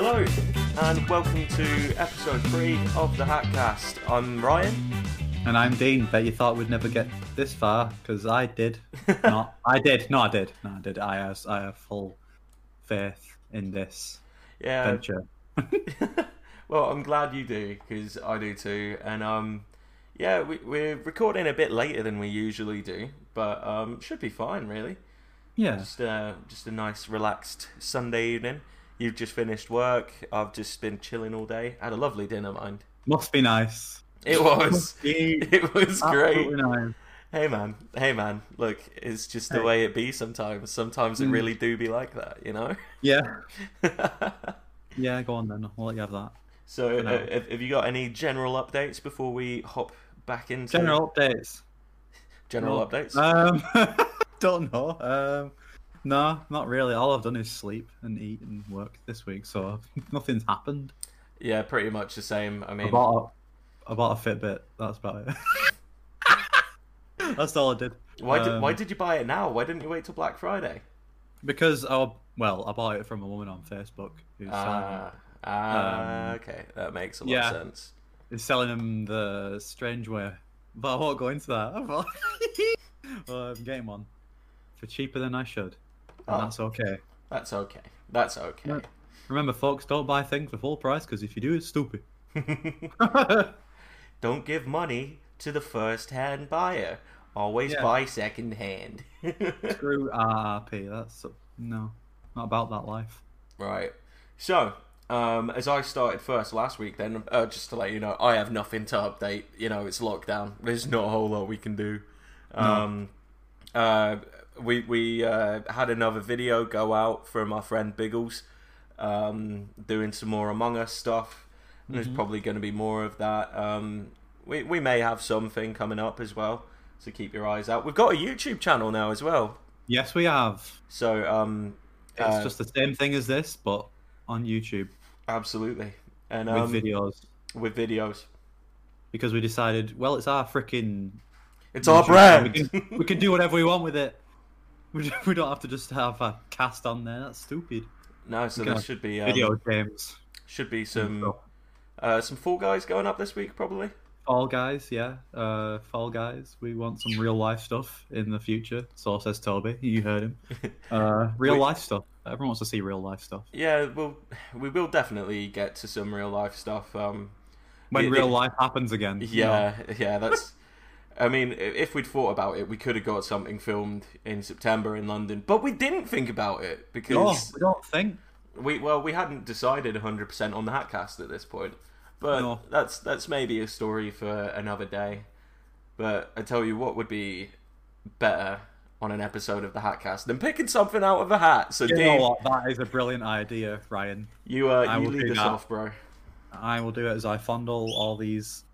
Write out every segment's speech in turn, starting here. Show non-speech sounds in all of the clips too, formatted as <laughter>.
Hello, and welcome to episode three of the Hatcast. I'm Ryan. And I'm Dean. Bet you thought we'd never get this far, because I did. Not, <laughs> I did. No, I did. No, I did. I have, I have full faith in this Yeah. venture. <laughs> well, I'm glad you do because I do too. And um, yeah, we, we're recording a bit later than we usually do, but um, should be fine, really. Yeah. Just uh, just a nice, relaxed Sunday evening. You've just finished work. I've just been chilling all day. Had a lovely dinner, mind. Must be nice. It was. <laughs> It was great. nice. Hey man, hey man. Look, it's just the Hey. way it be sometimes. Sometimes it Mm. really do be like that, you know. Yeah. <laughs> Yeah, go on then. I'll let you have that. so, uh, have, you got any general updates before we hop back into General updates. general updates? Um, <laughs> don't know. Um, no, not really. All I've done is sleep and eat and work this week, so <laughs> nothing's happened. yeah, pretty much the same. I I mean, bought a, I bought a Fitbit. That's about it. <laughs> That's all I did. why did um, why did you buy it now? Why didn't you wait till Black Friday? Because I well, I bought it from a woman on Facebook who's Ah, ah, Um, okay, that makes a lot yeah. of sense. is selling them the strange way. But I won't go into that. <laughs> Well, I'm getting one for cheaper than I should, Oh. that's okay. That's okay. That's okay. Remember, folks, don't buy things for full price because if you do, it's stupid. <laughs> Don't give money to the first-hand buyer. Always Yeah. buy second-hand. <laughs> Screw RRP. That's no, not about that life. Right. So, um, as I started first last week, then uh, just to let you know, I have nothing to update. You know, it's lockdown. There's not a whole lot we can do. Um, uh, we we uh, had another video go out from our friend Biggles, um, doing some more Among Us stuff. And There's probably going to be more of that. Um, we we may have something coming up as well, so keep your eyes out. We've got a YouTube channel now as well. Yes, we have. So um, It's uh, just the same thing as this, but on YouTube absolutely and with um, videos. with videos. Because we decided, well, it's our freaking. It's our brand. We can, we can do whatever we want with it. <laughs> We we don't have to just have a cast on there. That's stupid. no, so we there should be um, Video games. should be some uh, some Fall Guys going up this week probably. Fall Guys, yeah. Uh, Fall Guys. We want some real life stuff in the future. So says Toby. <laughs> You heard him. <laughs> Uh, real Wait. life stuff. Everyone wants to see real life stuff. Yeah, we'll we will definitely get to some real life stuff. Um, When real life happens again. you know. yeah, yeah, that's. I mean, if we'd thought about it, we could have got something filmed in September in London, but we didn't think about it No, because we don't think. we well we hadn't decided 100% on the Hatcast at this point. But No. that's that's maybe a story for another day. But I tell you what would be better on an episode of the Hatcast than picking something out of a hat. So You Dean, know what? That is a brilliant idea, Ryan. you uh, I you will lead do us off, bro. I will do it as I fondle all these.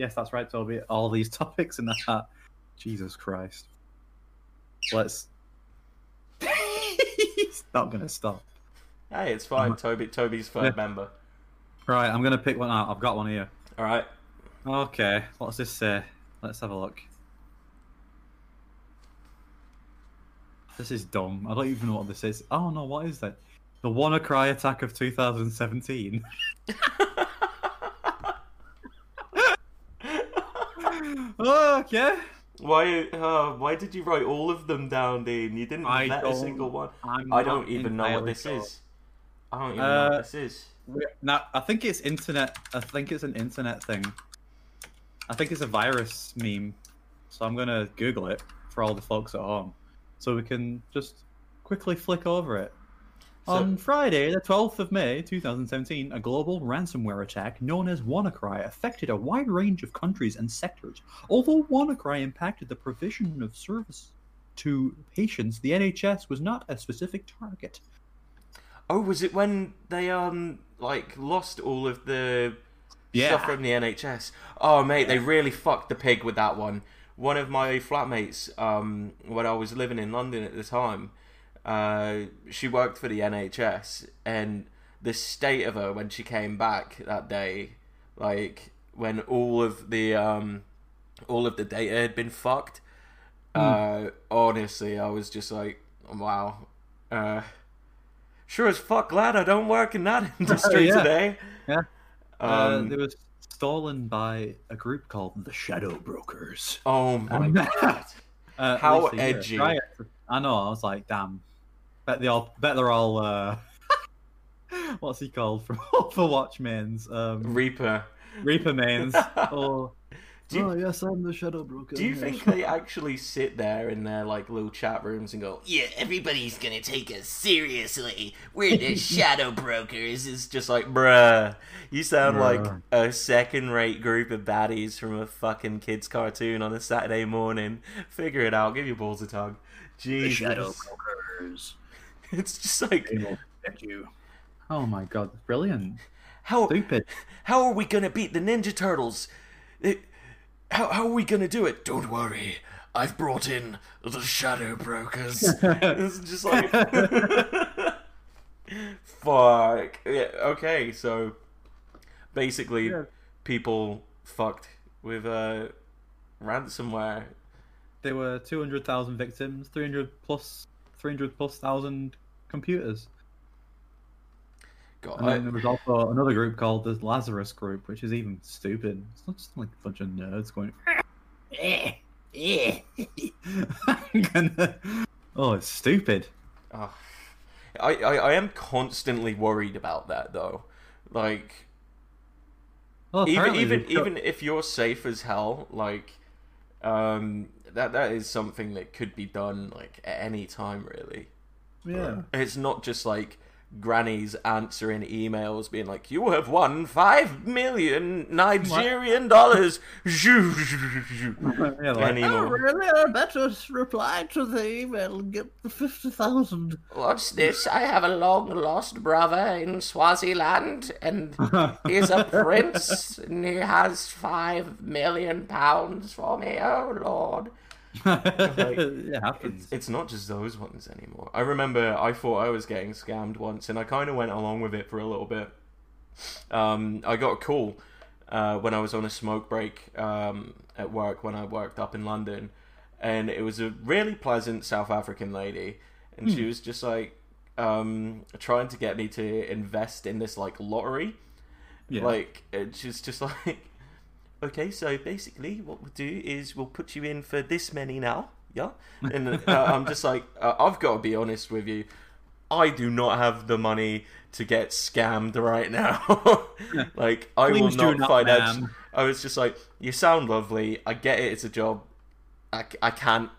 Yes, that's right, Toby. All these <laughs> topics in the hat. Jesus Christ. Let's. He's <laughs> not gonna stop. Hey, it's fine. Um, Toby, Toby's third yeah. member. Right, I'm gonna pick one out. I've got one here. All right. Okay, what's this say? Let's have a look. This is dumb. I don't even know what this is. Oh no, what is that? The WannaCry attack of 2017. <laughs> okay. Why? Uh, why did you write all of them down, Dean? You didn't I vet a single one. I'm I don't even know what this sure. is. I don't even know Uh, what this is. Now, I think it's internet. I think it's an internet thing. I think it's a virus meme. So I'm gonna Google it for all the folks at home, so we can just quickly flick over it. So- On Friday, the 12th of May, 2017, a global ransomware attack known as WannaCry affected a wide range of countries and sectors. Although WannaCry impacted the provision of service to patients, the NHS was not a specific target. Oh, was it when they um like lost all of the Yeah. stuff from the NHS? Oh, mate, they really fucked the pig with that one. One of my flatmates, um, when I was living in London at the time, uh, she worked for the NHS, and the state of her when she came back that day, like when all of the um, all of the data had been fucked. Uh, honestly, I was just like, wow. Uh, Sure as fuck glad I don't work in that <laughs> industry Yeah. today. Yeah. uh, Um, they was stolen by a group called the Shadow Brokers. oh my <laughs> god. Uh, How least a year. edgy. I know. I was like, damn. Bet they all. Bet they're all. Uh, <laughs> what's he called <laughs> from Overwatch mains? Um, Reaper. Reaper mains. <laughs> oh. Do you- oh yes, I'm the Shadow Broker. Do you yes. think they actually sit there in their like little chat rooms and go, Yeah, everybody's gonna take us seriously. We're the shadow brokers. It's just like, bruh, you sound like a second rate group of baddies from a fucking kids' cartoon on a Saturday morning. Figure it out, give your balls a tug. the Shadow Brokers? <laughs> It's just like, They will get you. Oh my god, brilliant! how, Stupid. how are we gonna beat the Ninja Turtles? It, how, how are we gonna do it? Don't worry, I've brought in the Shadow Brokers. <laughs> it's just like, <laughs> fuck. Yeah, okay, so basically, Yeah. people fucked with uh, ransomware. There were two hundred thousand victims, three hundred plus, three hundred plus thousand computers. God, And then I, there was also another group called the Lazarus Group, which is even stupid. It's not just like a bunch of nerds going. <laughs> Oh, it's stupid. oh, I, I, I am constantly worried about that though. Like, Well, even even got- even if you're safe as hell, like, um, that that is something that could be done like at any time, really. Yeah. It's not just like grannies answering emails being like, "You have won five million Nigerian dollars." <laughs> <laughs> yeah like, Anymore. Oh, really? I better reply to the email and get the 50,000. What's this? I have a long lost brother in Swaziland, and <laughs> he's a prince, and he has five million pounds for me. Oh, Lord. <laughs> it happens. It's, it's not just those ones anymore. I remember I thought I was getting scammed once, and I kind of went along with it for a little bit. Um, I got a call uh, when I was on a smoke break um, at work when I worked up in London, and it was a really pleasant South African lady, and she was just like um, trying to get me to invest in this like lottery. Yeah. Like just just <laughs> like okay, so basically what we'll do is we'll put you in for this many now, yeah. <laughs> And uh, I'm just like uh, I've got to be honest with you, I do not have the money to get scammed right now. <laughs> <laughs> like I will Please do not, financially. ma'am. I was just like, you sound lovely. I get it. It's a job. I, I can't.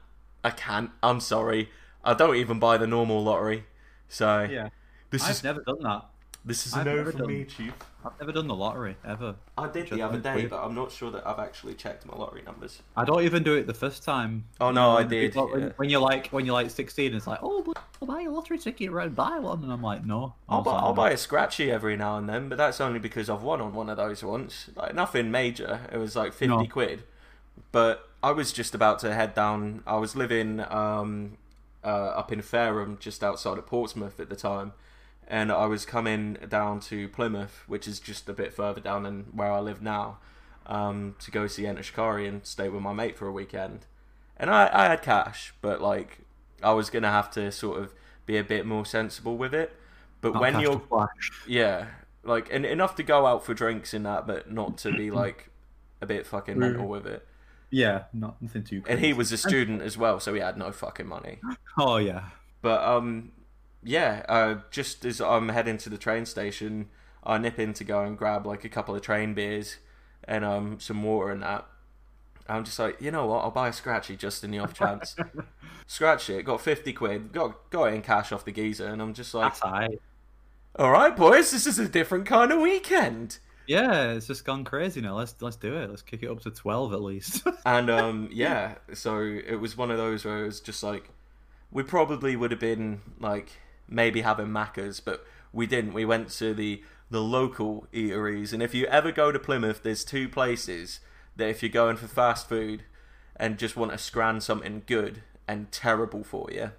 I can't. I'm sorry. I don't even buy the normal lottery. So yeah. this I've is never done that. This is a I've no never for done- me, chief. I've never done the lottery ever. I did the other day, but I'm not sure that I've actually checked my lottery numbers. I don't even do it the first time. Oh no, I When did. people- When, yeah. when you're like when you're like 16, it's like, oh, but I'll buy a lottery ticket, right? Buy one, and I'm like, no. I'll buy, I'll buy a scratchy every now and then, but that's only because I've won on one of those once. Like nothing major. It was like fifty No. quid. But I was just about to head down. I was living um, uh, up in Fareham, just outside of Portsmouth at the time, and I was coming down to Plymouth, which is just a bit further down than where I live now, um, to go see Enter Shikari and stay with my mate for a weekend. And I, I had cash, but like I was gonna have to sort of be a bit more sensible with it. But Not when you're flash. yeah, like and enough to go out for drinks in that, but not to be <clears throat> like a bit fucking mental with it. Yeah, not nothing too. And he was a student as well, so he had no fucking money. <laughs> Oh yeah. But um, yeah, uh, just as I'm heading to the train station, I nip in to go and grab like a couple of train beers and um some water and that. I'm just like, you know what? I'll buy a scratchy just in the off chance. <laughs> Scratch it, got fifty quid, got got it in cash off the geezer, and I'm just like, That's high. all right, boys, this is a different kind of weekend. Yeah, it's just gone crazy now. Let's let's do it. Let's kick it up to 12 at least. <laughs> And um, yeah, so it was one of those where it was just like, we probably would have been like maybe having Maccas, but we didn't. We went to the the local eateries, and if you ever go to Plymouth, there's two places that if you're going for fast food and just want to scran something good and terrible for you,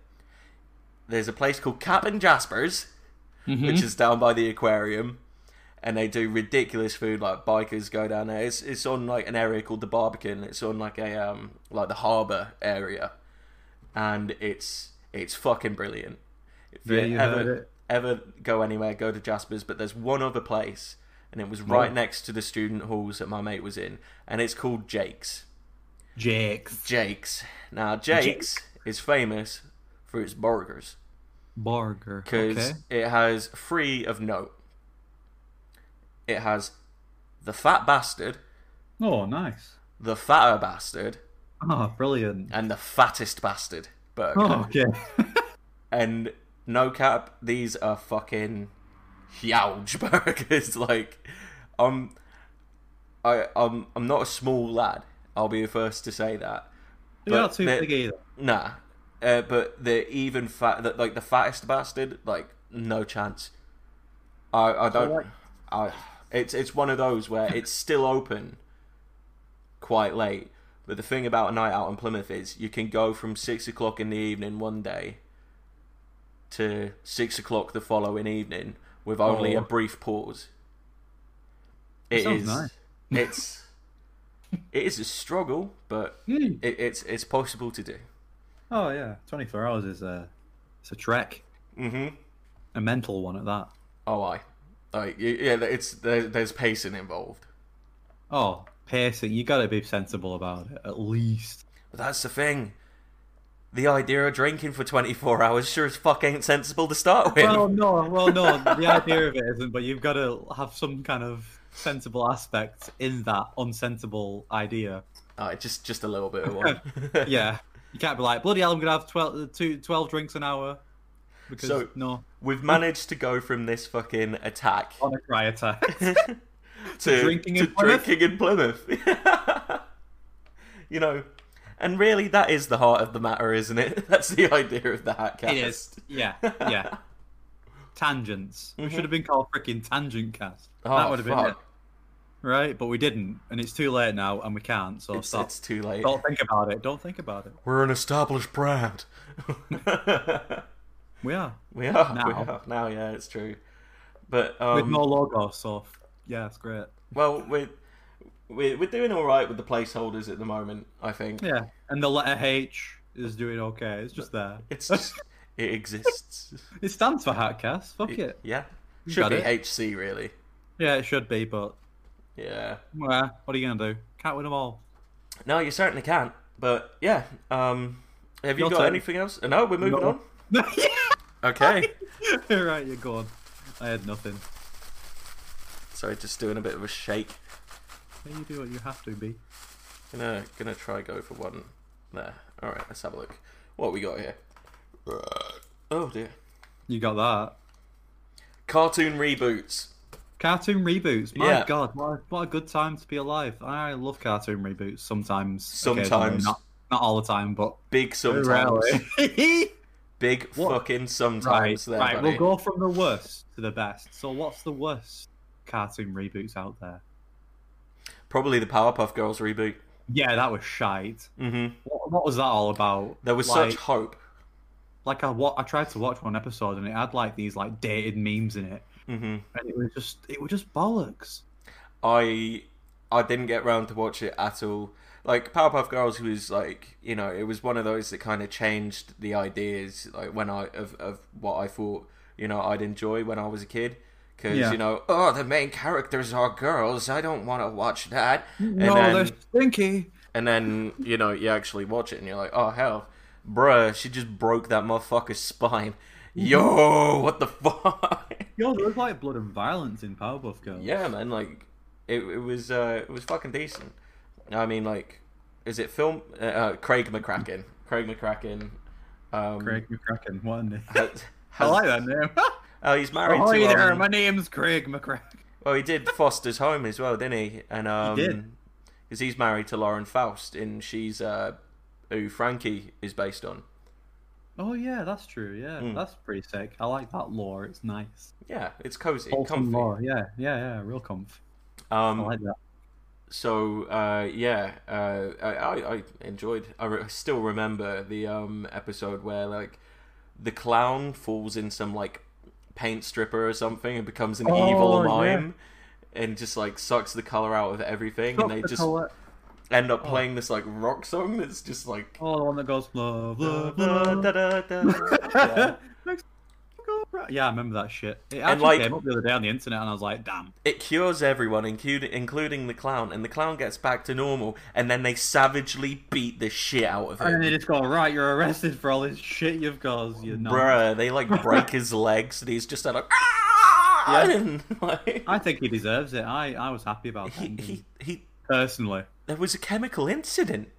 there's a place called Captain Jasper's, which is down by the aquarium. And they do ridiculous food like bikers go down there. It's it's on like an area called the Barbican. It's on like a um like the harbour area, and it's it's fucking brilliant. If Yeah, you heard ever ever go anywhere, go to Jasper's, but there's one other place, and it was right Oh. next to the student halls that my mate was in, and it's called Jake's. Jake's Jake's. Now, Jake's is famous for its burgers burger. because Okay. it has three of note. It has the fat bastard, Oh, nice. the fatter bastard, Oh, brilliant. and the fattest bastard burger. Oh, okay. <laughs> And no cap, these are fucking huge <laughs> burgers. like, I'm, I, I'm, I'm not a small lad. I'll be the first to say that. You're But not too big either. Nah, uh, but the even fat, that like the fattest bastard, like no chance. I, I don't. I, it's it's one of those where it's still open, quite late. But the thing about a night out in Plymouth is you can go from six o'clock in the evening one day to six o'clock the following evening with only Oh. a brief pause. It is. nice. <laughs> It's. it is a struggle, but Hmm. it, it's it's possible to do. Oh yeah, 24 hours is a it's a trek, Mm-hmm. a mental one at that. Oh, I. Like, yeah, it's there, there's pacing involved. Oh, pacing. You got to be sensible about it at least. But that's the thing. The idea of drinking for 24 hours sure as fuck ain't sensible to start with. Well, no, well, no. <laughs> The idea of it isn't, but you've got to have some kind of sensible aspect in that unsensible idea. Oh, Alright, just just a little bit of one. <laughs> Yeah, you can't be like bloody hell. I'm gonna have 12, two, 12 drinks an hour because So- no, We've managed to go from this fucking attack on a cry attack. <laughs> to drinking to in Plymouth? drinking in Plymouth. you know, and really that is the heart of the matter, isn't it? <laughs> That's the idea of the Hatcast. it is. Yeah, yeah. <laughs> Tangents. We should have been called freaking Tangent Cast. Oh, that would have been it. Right, but we didn't, and it's too late now, and we can't. So It's, stop. it's too late. Don't think about it. Don't think about it. We're an established brand. <laughs> We are we are. Now. We are. Now, yeah, it's true. But with um, no logo, so yeah, it's great. well, we're, we're we're doing all right with the placeholders at the moment. I think Yeah, and the letter H is doing okay. It's just there. it's just it exists. <laughs> It stands for Hatcast. Fuck it. Yeah, You should be it. HC really. Yeah, it should be, but Yeah. well, what are you gonna do? Can't win them all. No, you certainly can't. But yeah, um, have you Your got turn. anything else? No, we're moving No. on. <laughs> Okay. <laughs> right, you're gone. I had nothing. Sorry, just doing a bit of a shake. Yeah, you do what you have to be. Gonna gonna try go for one there. All right, let's have a look. What we got here? Oh dear. You got that. Cartoon reboots. Cartoon reboots. My Yeah. God, what a, what a good time to be alive. I love cartoon reboots. Sometimes, Sometimes. not not all the time, but Big sometimes. Rarely. <laughs> Big What? fucking right, sometimes. there, right. buddy. We'll go from the worst to the best. So, what's the worst cartoon reboots out there? Probably the Powerpuff Girls reboot. Yeah, that was shite. hmm What, what was that all about? There was like, such hope. like I wa- I tried to watch one episode and it had like these like dated memes in it, hmm and it was just it was just bollocks. I I didn't get round to watch it at all. Like Powerpuff Girls was like you know it was one of those that kind of changed the ideas like when I of of what I thought you know I'd enjoy when I was a kid because Yeah. you know oh the main characters are girls I don't want to watch that and no, then they're stinky. and then you know you actually watch it and you're like oh hell bruh she just broke that motherfucker's <laughs> spine yo what the fuck <laughs> Yo, there was like blood and violence in Powerpuff Girls. Yeah, man. Like, it, it was uh, it was fucking decent. I mean, like, is it film? Uh, uh, Craig McCracken. Craig McCracken. Um, Craig McCracken, what a name. Has, <laughs> I like that name. Oh, he's married oh, to. hey there, um, my name's Craig McCracken. Well, he did Foster's Home as well, didn't he? And um, did. Because he's married to Lauren Faust, and she's uh, who Frankie is based on. Oh yeah, that's true. Yeah, Mm. that's pretty sick. I like that lore. It's nice. Yeah, it's cozy, Wholesome comfy. lore. Yeah, yeah, yeah. Real comf. Um, I like that. so uh, yeah, uh, I, I I enjoyed. I re- still remember the um, episode where like the clown falls in some like paint stripper or something and becomes an Oh, evil yeah. mime and just like sucks the color out of everything, and they the just colour. end up oh. playing this like rock song that's just like. Oh, the one that goes love, love, Da, love. da, da, da. <laughs> Yeah. Right. Yeah, I remember that shit. It And, actually like- came up the other day on the internet, and I was like, damn. It cures everyone, including including the clown, and the clown gets back to normal, and then they savagely beat the shit out of him. And they just go, right, you're arrested for all this shit you've caused. You know. Bruh, they like break <laughs> his legs, and he's just like, Yeah. <laughs> and, like I think he deserves it. I, I was happy about that. he, he he. personally. There was a chemical incident.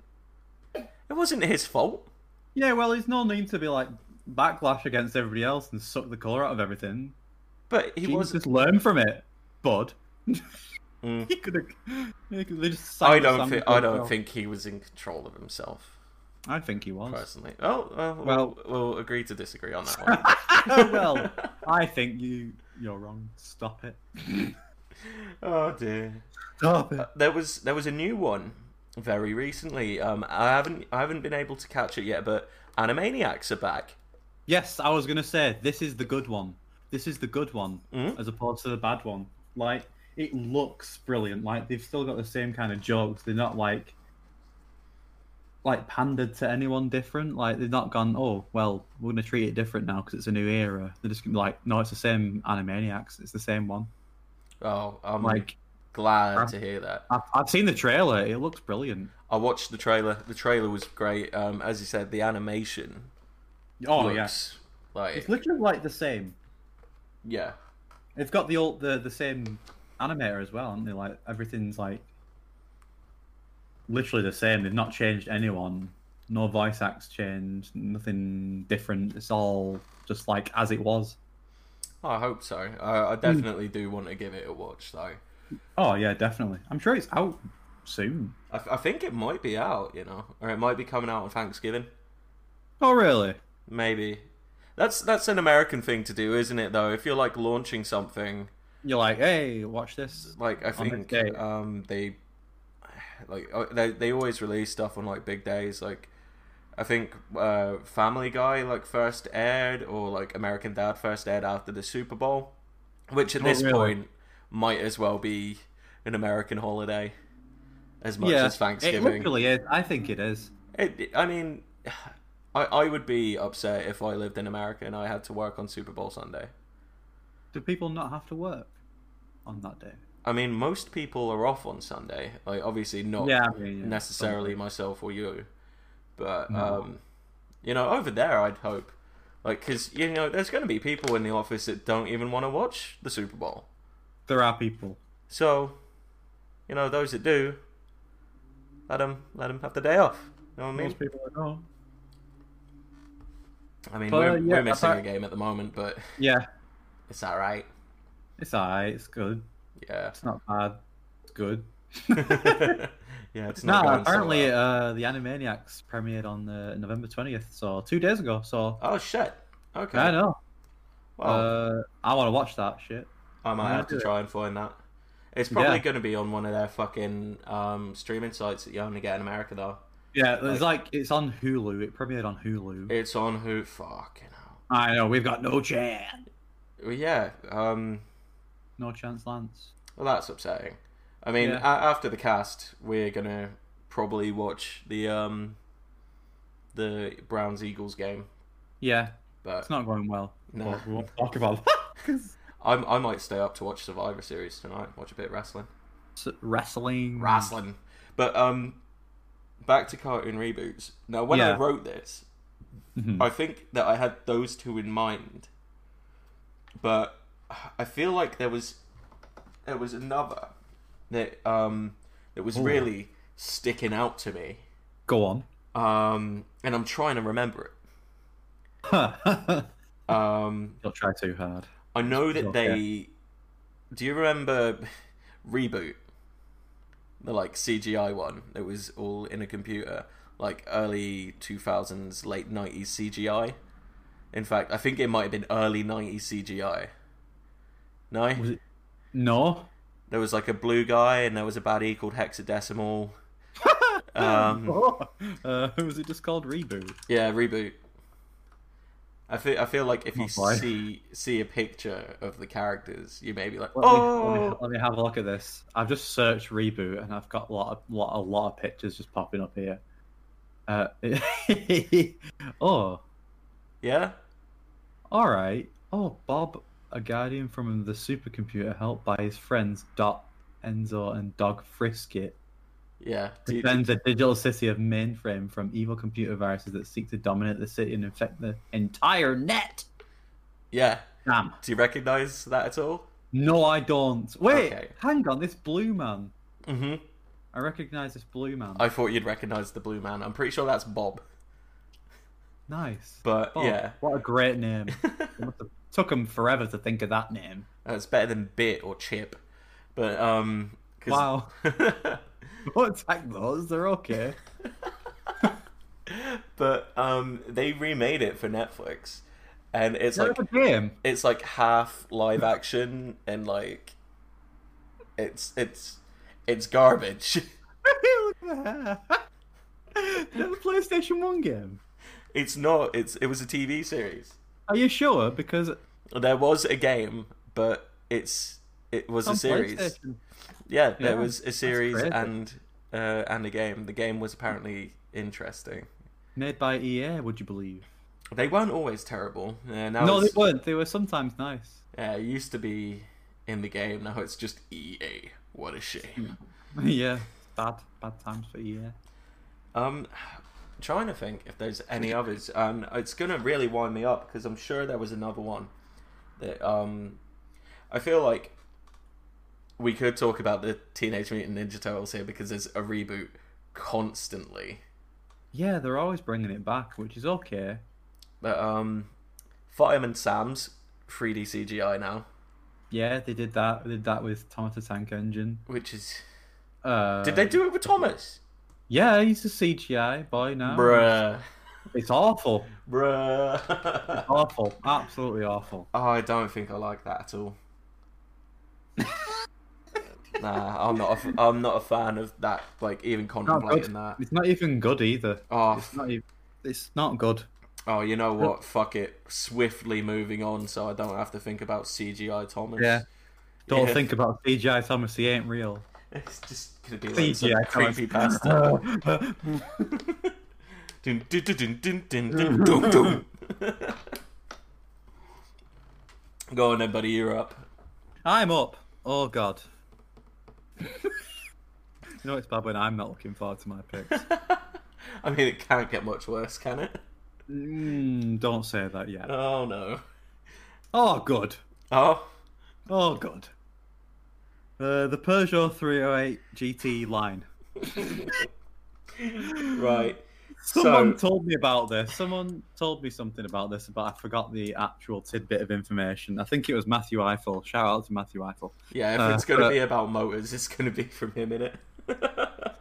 It wasn't his fault. Yeah, well, there's no need to be like backlash against everybody else and suck the colour out of everything. But he He was. just learn from it, bud. Mm. <laughs> he could have. They just I don't think. I don't himself. think he was in control of himself I think he was. personally. Oh, uh, Well- well, we'll agree to disagree on that <laughs> one. <laughs> well, I think you you're wrong. Stop it. oh dear. Stop it. There was there was a new one very recently. Um, I haven't I haven't been able to catch it yet, but Animaniacs are back. Yes, I was gonna say this is the good one. This is the good one, Mhm. as opposed to the bad one. Like it looks brilliant. Like they've still got the same kind of jokes. They're not like like pandered to anyone different. Like they've not gone, oh well, we're gonna treat it different now because it's a new era. They're just gonna be like, no, it's the same Animaniacs. It's the same one. Oh, I'm Like glad uh, to hear that. I've, I've seen the trailer. It looks brilliant. I watched the trailer. The trailer was great. Um, as you said, the animation Oh yeah, looks like it's literally like the same. yeah. It's got the old the the same animator as well, aren't they? Like everything's like literally the same. They've not changed anyone. No voice acts changed. Nothing different. It's all just like as it was. Oh, I hope so. I, I definitely do want to give it a watch though. Oh yeah, definitely. I'm sure it's out soon. I, I think it might be out, you know, or it might be coming out on Thanksgiving. Oh really? Maybe. That's that's an American thing to do, isn't it? Though, if you're like launching something, You're like, hey, watch this. like I think um, they like uh, they they always release stuff on like big days. Like I think uh, Family Guy like first aired, or like American Dad first aired after the Super Bowl, which at Oh, this really? point might as well be an American holiday as much yeah, as Thanksgiving. it literally is. I think it is. It- I mean, I, I would be upset if I lived in America and I had to work on Super Bowl Sunday. Do people not have to work on that day? I mean, most people are off on Sunday. Like, obviously not yeah, I mean, yeah, necessarily myself or you, but No. um, you know, over there, I'd hope, like, because you know, there's going to be people in the office that don't even want to watch the Super Bowl. There are people. So, you know, those that do, let them let them have the day off. You know what I mean? Most people don't. I mean, But, we're, yeah, we're missing a game at the moment, but Yeah, it's all right. it's alright. It's good. Yeah. It's not bad. It's good. <laughs> yeah, it's No, not so apparently well. uh, the Animaniacs premiered on uh, November twentieth, so two days ago. So Oh shit. Okay. I know. Well, Uh, I want to watch that shit. I might have to try and find that. It's probably Yeah. going to be on one of their fucking um, streaming sites that you only get in America, though. Yeah, it's like it's on Hulu. It premiered on Hulu. It's on who? Fucking hell. I know we've got no chance. Well, yeah. Um, No chance, Lance. well, that's upsetting. I mean, Yeah. a- after the cast, we're gonna probably watch the um, the Browns Eagles game, Yeah, but it's not going well. No. But we won't talk about <laughs> that. 'Cause I I might stay up to watch Survivor Series tonight. Watch a bit of wrestling. it's wrestling. wrestling. But um, back to cartoon reboots. Now, when I wrote this, Mhm. I think that I had those two in mind, but I feel like there was there was another that um that was Ooh. really sticking out to me. Go on. Um, and I'm trying to remember it. <laughs> Um, Don't try too hard. I know that Okay. they. Do you remember <laughs> reboot? The like CGI one that was all in a computer, like early two thousands, late nineties CGI. In fact, I think it might have been early nineties CGI. No, Was it? No. there was like a blue guy, and there was a baddie called Hexadecimal. <laughs> Um, <laughs> uh, was it just called reboot? Yeah, reboot. I feel I feel like if you Oh, see see a picture of the characters, you may be like, Let me, oh, let, me, let me have a look at this. I've just searched reboot and I've got a lot of lot a lot of pictures just popping up here. Uh, <laughs> oh, yeah. all right. Oh, Bob, a guardian from the supercomputer, helped by his friends Dot, Enzo, and Dog Frisket, Yeah. Defends a digital city of mainframe from evil computer viruses that seek to dominate the city and infect the entire net. yeah. Damn. Do you recognise that at all? No, I don't. Wait, Okay. hang on. This blue man. Mm-hmm. I recognize this blue man. I thought you'd recognise the blue man. I'm pretty sure that's Bob. Nice. But Bob, yeah, What a great name. <laughs> It took him forever to think of that name. it's better than Bit or Chip. But um, 'cause- Wow. <laughs> Don't attack those. They're okay. <laughs> but um, they remade it for Netflix, and it's like a game? it's like half live action and like it's it's it's garbage. <laughs> <laughs> A PlayStation 1 game? It's not. It's it was a TV series. Are you sure? Because There was a game, but it's it was a series. Yeah, there Yeah, was a series and uh, and a game. The game was apparently interesting. Made by EA, would you believe? They weren't always terrible. Uh, now no, they weren't. They were sometimes nice. yeah, it used to be in the game. Now it's just EA. What a shame. <laughs> yeah, bad, bad times for EA. Um, trying to think if there's any others. Um, it's gonna really wind me up because I'm sure there was another one that um, I feel like we could talk about the Teenage Mutant Ninja Turtles here because there's a reboot constantly. Yeah, they're always bringing it back, which is okay. But um, Fireman Sam's 3D CGI now, Yeah, they did that. They did that with Thomas the Tank Engine. which is Uh, did they do it with Thomas? Yeah, he's a CGI boy now. Bruh, It's awful. bruh. Awful. Absolutely awful. Oh, I don't think I like that at all. <laughs> nah, I'm not. A, I'm not a fan of that. Like even contemplating that. It's not even good either. Oh, it's not. Even, it's not good. Oh, you know what? Fuck it. Swiftly moving on, so I don't have to think about CGI Thomas. Yeah. Don't yeah. think about CGI Thomas. He ain't real. <laughs> It's just gonna be like CGI creepy <laughs> pasta. <laughs> dun, dun. Go on, everybody. You're up. I'm up. Oh God. <laughs> you know it's bad when I'm not looking forward to my picks. <laughs> I mean, it can't get much worse, can it? mm, don't say that yet. Oh no. Oh, good. Oh, Oh, good. Uh, the Peugeot 308 GT line. <laughs> right. Someone So- told me about this. Someone told me something about this, but I forgot the actual tidbit of information. I think it was Matthew Eiffel. Shout out to Matthew Eiffel. Yeah, if Uh, it's gonna be about motors, it's gonna be from him, in It <laughs>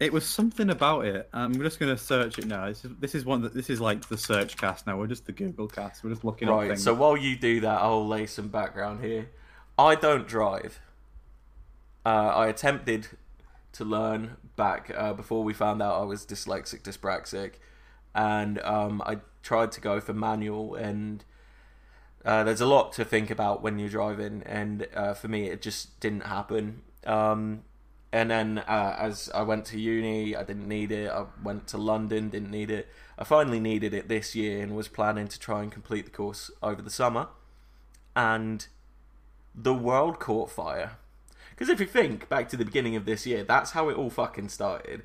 it was something about it. I'm just going to search it now. This is, this is one that this is like the search cast now. We're just the Google cast. We're just looking up right. things. So while you do that, I'll lay some background here. I don't drive. Uh, I attempted to learn back uh, before we found out I was dyslexic, dyspraxic, and um, I tried to go for manual. And uh, there's a lot to think about when you're driving, and uh, for me, it just didn't happen. Um, and then uh, as I went to uni, I didn't need it. I went to London, didn't need it. I finally needed it this year and was planning to try and complete the course over the summer. And the world caught fire. Because if you think back to the beginning of this year, that's how it all fucking started.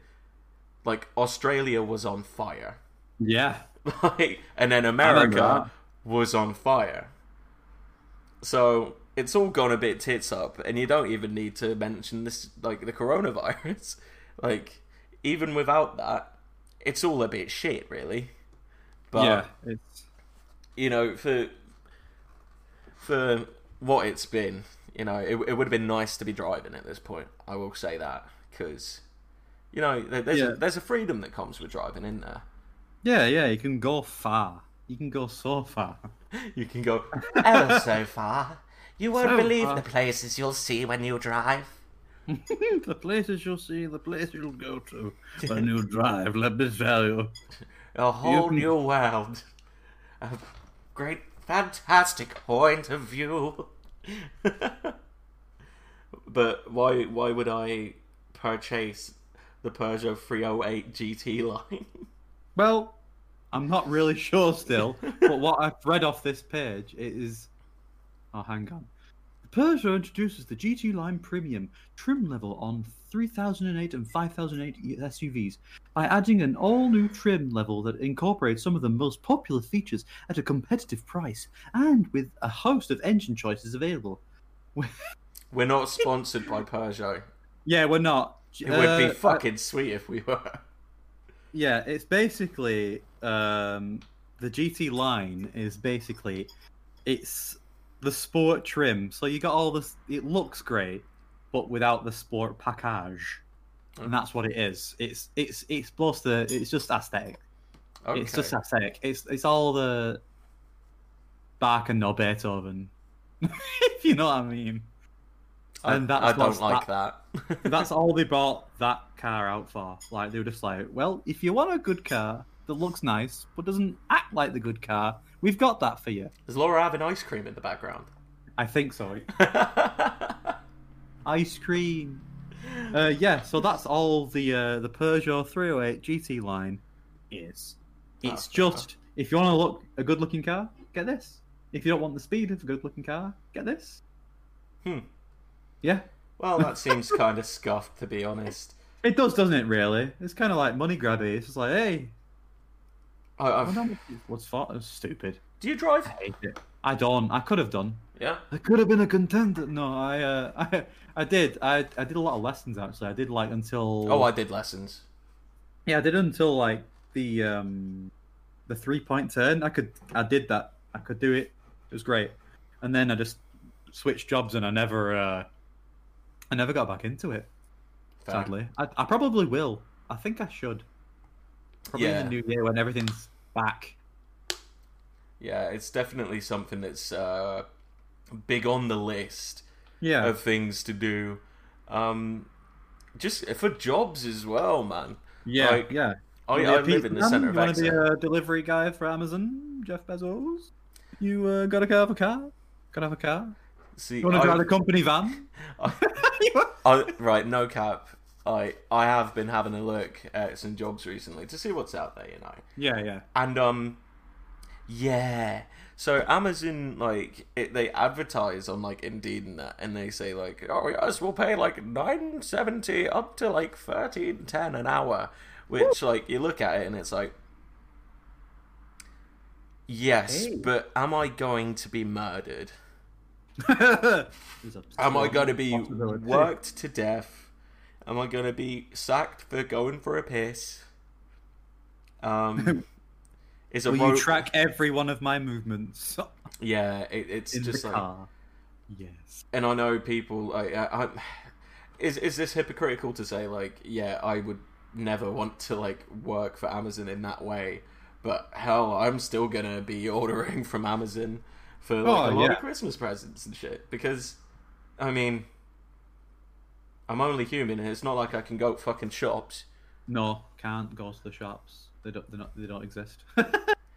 Like, Australia was on fire. yeah. <laughs> Like, and then America was on fire. So it's all gone a bit tits up, and you don't even need to mention this, like the coronavirus. <laughs> like, even without that, it's all a bit shit, really. But yeah. It's you know, for for what it's been, you know, it, it would have been nice to be driving at this point. I will say that because, you know, there- there's Yeah. a, there's a freedom that comes with driving, in there? yeah, yeah. You can go far. You can go so far. <laughs> You can go, Oh, so far. You won't So believe far. the places you'll see when you drive. <laughs> the places you'll see, the places you'll go to when you <laughs> drive. Let me tell you. a whole can- new world, a great, fantastic point of view. <laughs> but why why would I purchase the Peugeot 308 GT line? <laughs> Well, I'm not really sure still, but what I've read off this page it is. Oh, hang on. Peugeot introduces the GT Line Premium trim level on 3008 and 5008 SUVs by adding an all-new trim level that incorporates some of the most popular features at a competitive price and with a host of engine choices available. We're not <laughs> sponsored by Peugeot. Yeah, we're not. It would Uh, be fucking sweet if we were. Yeah, it's basically um, the GT line is basically it's the sport trim. So you got all this. It looks great, but without the sport package, and that's what it is. It's it's it's plus the. It's just aesthetic. Okay. It's just aesthetic. It's it's all the Bach and no Beethoven, <laughs> if you know what I mean. I, and that's I don't like that. <laughs> That's all they <laughs> bought that car out for. Like they were just like, well, if you want a good car that looks nice but doesn't act like the good car, we've got that for you. Is Laura having ice cream in the background? I think so. <laughs> Ice cream. Uh, yeah, so that's all the uh, the Peugeot 308 GT line is. It's Oh, just if you want to look a good looking car, get this. If you don't want the speed of a good looking car, get this. Hmm. Yeah, Well, that <laughs> seems kind of scuffed, to be honest. it does, doesn't it? Really, it's kind of like money grabby. It's just like, hey, I, I I've, don't what's for? It's stupid. do you drive? I hate it. I don't. I could have done. Yeah. I could have been a contender. No, I, uh, <laughs> I, I did. I, I did a lot of lessons actually. I did like until. Oh, I did lessons. Yeah, I did until like the um, the three point turn. I could. I did that. I could do it. It was great. And then I just switched jobs, and I never. Uh, I never got back into it. Fair. Sadly, I, I probably will. I think I should. Probably Yeah. in the new year when everything's back. Yeah, it's definitely something that's uh, big on the list Yeah. of things to do. Um, just for jobs as well, man. yeah. like, yeah. I, I a live in the man? center of You want to be a delivery guy for Amazon, Jeff Bezos? You uh, got to have a car? Got to have a car? See, You want to drive the company van? <laughs> I, <laughs> right, no cap. I I have been having a look at some jobs recently to see what's out there, you know. yeah, yeah. And um, yeah. So Amazon like it, they advertise on like Indeed and that, and they say like, oh yes, we'll pay like nine seventy up to like thirteen ten an hour, which like you look at it and it's like. Yes, Hey. but am I going to be murdered? <laughs> Am I going to be worked to death? Am I going to be sacked for going for a piss? Um, <laughs> is a Will ro- you track every one of my movements <laughs> Yeah, it, it's in just the like, car? Yes. and I know people. Like, I, I, is is this hypocritical to say like, yeah, I would never want to like work for Amazon in that way, but hell, I'm still gonna be <laughs> ordering from Amazon for like Oh, a lot yeah. of Christmas presents and shit because, I mean. I'm only human, and it's not like I can go to fucking shops. No, can't go to the shops. They don't. They're not, they don't exist. <laughs>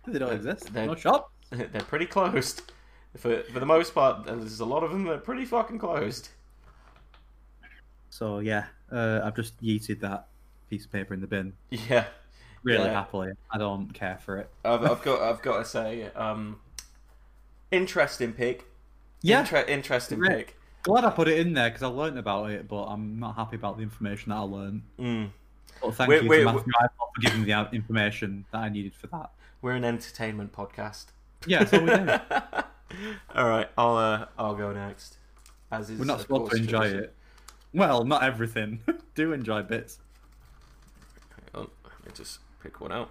they don't exist. they're- No shop. <laughs> They're pretty closed. For for the most part, there's a lot of them that are pretty fucking closed. So yeah, uh, I've just yeeted that piece of paper in the bin Yeah, really Yeah. happily. I don't care for it. I've, I've got <laughs> I've got to say, um, interesting pick. Yeah, Inter- interesting Great. pick. Glad I put it in there because I learned about it, but I'm not happy about the information that I learned. Mm. But thank Wait, you to Matthew for giving the information that I needed for that. We're an entertainment podcast. Yeah, that's what we do. <laughs> All right, I'll uh, I'll go next. As is We're not supposed to enjoy tradition. it. Well, not everything. <laughs> Do enjoy bits. Hang on, let me just pick one out.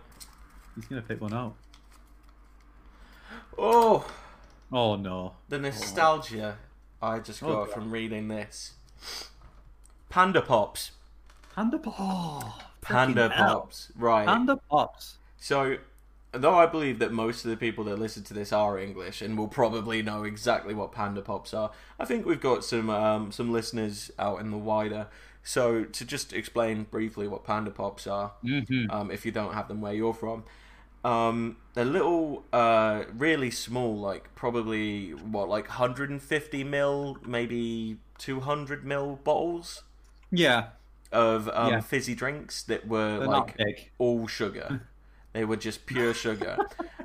He's gonna pick one out. Oh, Oh no. the nostalgia I just Oh, got God. from reading this. Panda Pops. Panda Pops. Oh, Panda. Pops. Right. Panda Pops. So, though I believe that most of the people that listen to this are English and will probably know exactly what Panda Pops are, I think we've got some um, some listeners out in the wider. So, to just explain briefly what Panda Pops are, Mm-hmm. um, if you don't have them where you're from, um, they're little, uh, really small, like probably what, like 150 mil, maybe 200 mil bottles Yeah, of um, Yeah. fizzy drinks that were they're like all sugar. They were just pure sugar,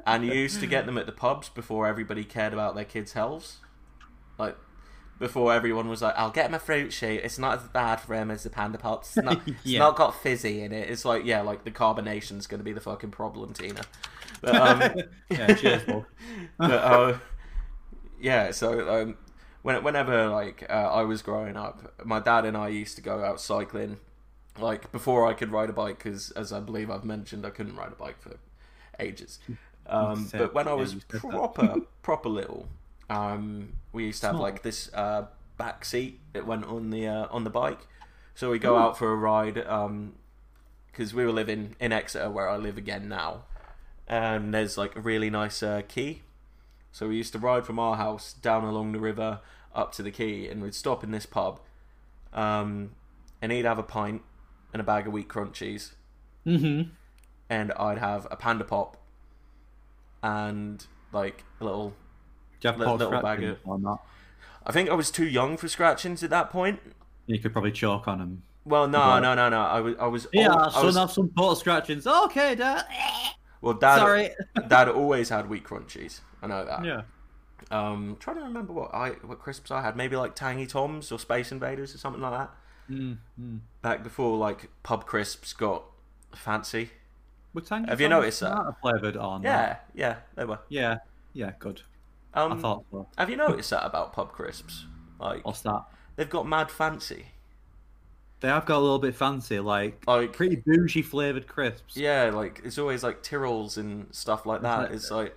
and you used to get them at the pubs before everybody cared about their kids' healths. Like before everyone was like, "I'll get him a fruit shoot. It's not as bad for him as the panda pops. It's not, <laughs> it's not got fizzy in it. It's like, yeah, like the carbonation's going to be the fucking problem, Tina." But, um, <laughs> Yeah, cheers, Bob. <laughs> but, uh, yeah, so um, when, whenever like uh, I was growing up, my dad and I used to go out cycling. Like before, I could ride a bike because, as I believe I've mentioned, I couldn't ride a bike for ages. Um, but when I was you said that. proper, proper little, um, we used to have Small. like this uh, back seat that went on the uh, on the bike. So we go out for a ride because we were living in Exeter, where I live again now, and there's like a really nice uh, quay. So we used to ride from our house down along the river up to the quay, and we'd stop in this pub, um, and he'd have a pint and a bag of wheat crunchies, Mm-hmm. and I'd have a panda pop, and like a little. Do you have Little- pot little bag scratching of- or not? I think I was too young for scratchings at that point. You could probably chalk on them. Well, no, no, no, no. I was, I was. Yeah, al- I son, was- have some pot scratchings. Okay, Dad. well, dad, Sorry. <laughs> dad always had wheat crunchies. I know that. Yeah. Um, trying to remember what I what crisps I had. Maybe like Tangy Toms or Space Invaders or something like that. Mm, mm. Back before like pub crisps got fancy. Were Tangy Have you noticed that? Flavored on. Yeah, yeah, they were. Yeah. Yeah. Good. Um, I thought so. Have you noticed that about pub crisps? Like What's that? they've got mad fancy. They have got a little bit fancy, like Like pretty bougie flavored crisps. yeah, like it's always like Tyrrells and stuff like that. It's like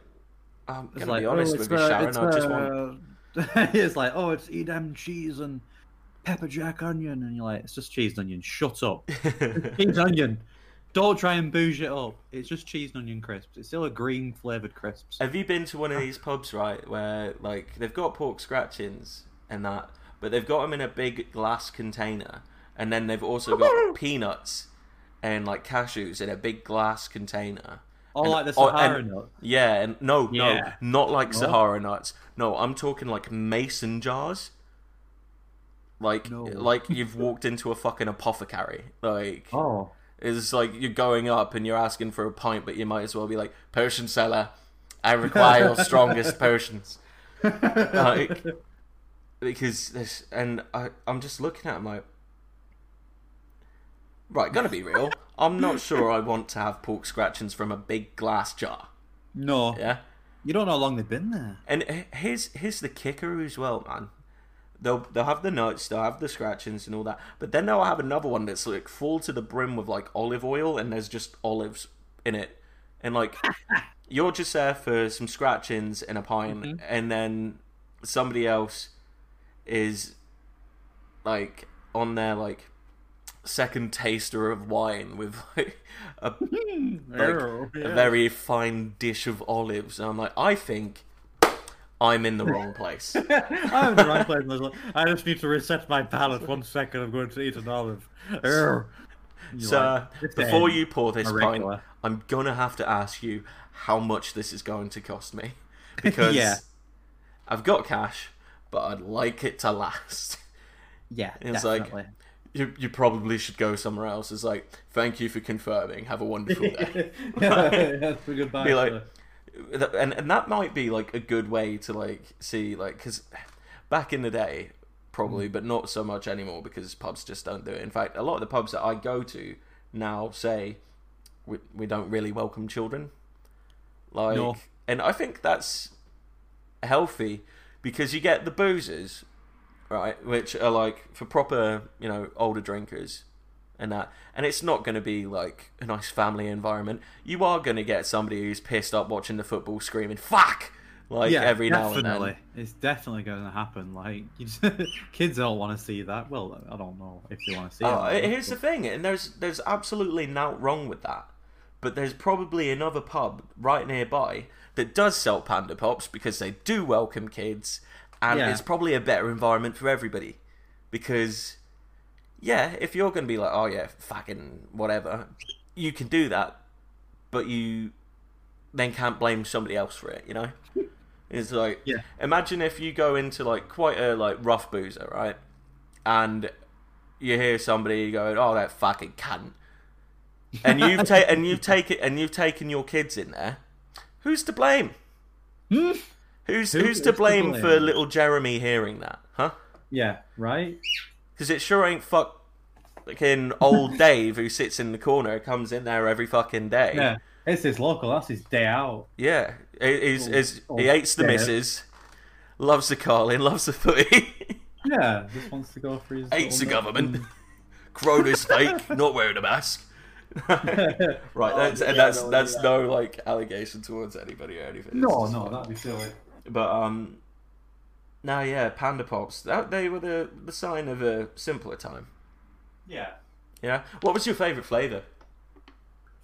I'm It's gonna like, be honest oh, with you, Sharon. I just want <laughs> it's like, oh, it's Edam cheese and pepper jack onion, and you're like, it's just cheese and onion. Shut up, <laughs> cheese onion. Don't try and bouge it up. It's just cheese and onion crisps. It's still a green flavored crisps. Have you been to one of these pubs, right, where like they've got pork scratchings and that, but they've got them in a big glass container, and then they've also got <laughs> peanuts and like cashews in a big glass container. Oh, and- like the oh, Sahara and- nut. Yeah, and no, Yeah. no, not like No? Sahara nuts. No, I'm talking like mason jars. Like, No. like you've walked into a fucking apothecary. Like, Oh, it's like you're going up and you're asking for a pint, but you might as well be like, potion seller, I require your <laughs> strongest potions. <laughs> Like, because this, and I, I'm just looking at him like, right, gonna be real. I'm not sure I want to have pork scratchings from a big glass jar. no. Yeah, You don't know how long they've been there. and eh, here's here's the kicker as well, man. They'll they'll have the nuts, they'll have the scratchings and all that, but then they'll have another one that's like full to the brim with like olive oil, and there's just olives in it, and like <laughs> you're just there for some scratchings and a pint, mm-hmm. and then somebody else is like on their like second taster of wine with like a <laughs> like Oh, a very fine dish of olives. And I'm like, I think I'm in the wrong place. <laughs> I'm in the right place. I just need to reset my palate. One second, I'm going to eat an olive. You're so before you pour this pint. I'm gonna have to ask you how much this is going to cost me <laughs> because Yeah. I've got cash, but I'd like it to last. Yeah, <laughs> It's like- definitely. You, you probably should go somewhere else. It's like, thank you for confirming. Have a wonderful day. That's a goodbye. be like, sir. And and that might be like a good way to like see like because back in the day probably mm. but not so much anymore because pubs just don't do it. In fact a lot of the pubs that i go to now say we, we don't really welcome children. Like No. and i think that's healthy because you get the boozers right which are like for proper you know older drinkers and that and it's not going to be like a nice family environment you are going to get somebody who's pissed up watching the football screaming fuck like yeah, every now definitely. and then It's definitely going to happen. Like, <laughs> just, kids don't want to see that. Well, I don't know if they want to see Oh, it. here's the thing, and there's there's absolutely nothing wrong with that. But there's probably another pub right nearby that does sell panda pops because they do welcome kids, and Yeah. it's probably a better environment for everybody. Because, yeah, if you're going to be like, oh yeah, fucking whatever, you can do that, but you then can't blame somebody else for it. You know, it's like Yeah. imagine if you go into like quite a like rough boozer, right, and you hear somebody going, "Oh, that fucking cunt," and you've ta- and you've taken and you've taken your kids in there, who's to blame? Hmm? Who's Who who's is to to blame, blame? for little Jeremy hearing that, huh? Yeah, right? Because it sure ain't fuck fucking old <laughs> Dave who sits in the corner, comes in there every fucking day. Yeah. It's his local, that's his day out. Yeah, he- he's, Oh, he's, oh, he hates the yeah. missus, loves the Carling, loves the footy, <laughs> Yeah, just wants to go for his. hates the government. Corona's <laughs> fake, not wearing a mask. right, that's and yeah, that's no, that's yeah. no like allegation towards anybody or anything. No, just no, that'd be silly. But um, no, yeah, Panda Pops. That they were the the sign of a simpler time. Yeah. Yeah. What was your favorite flavor?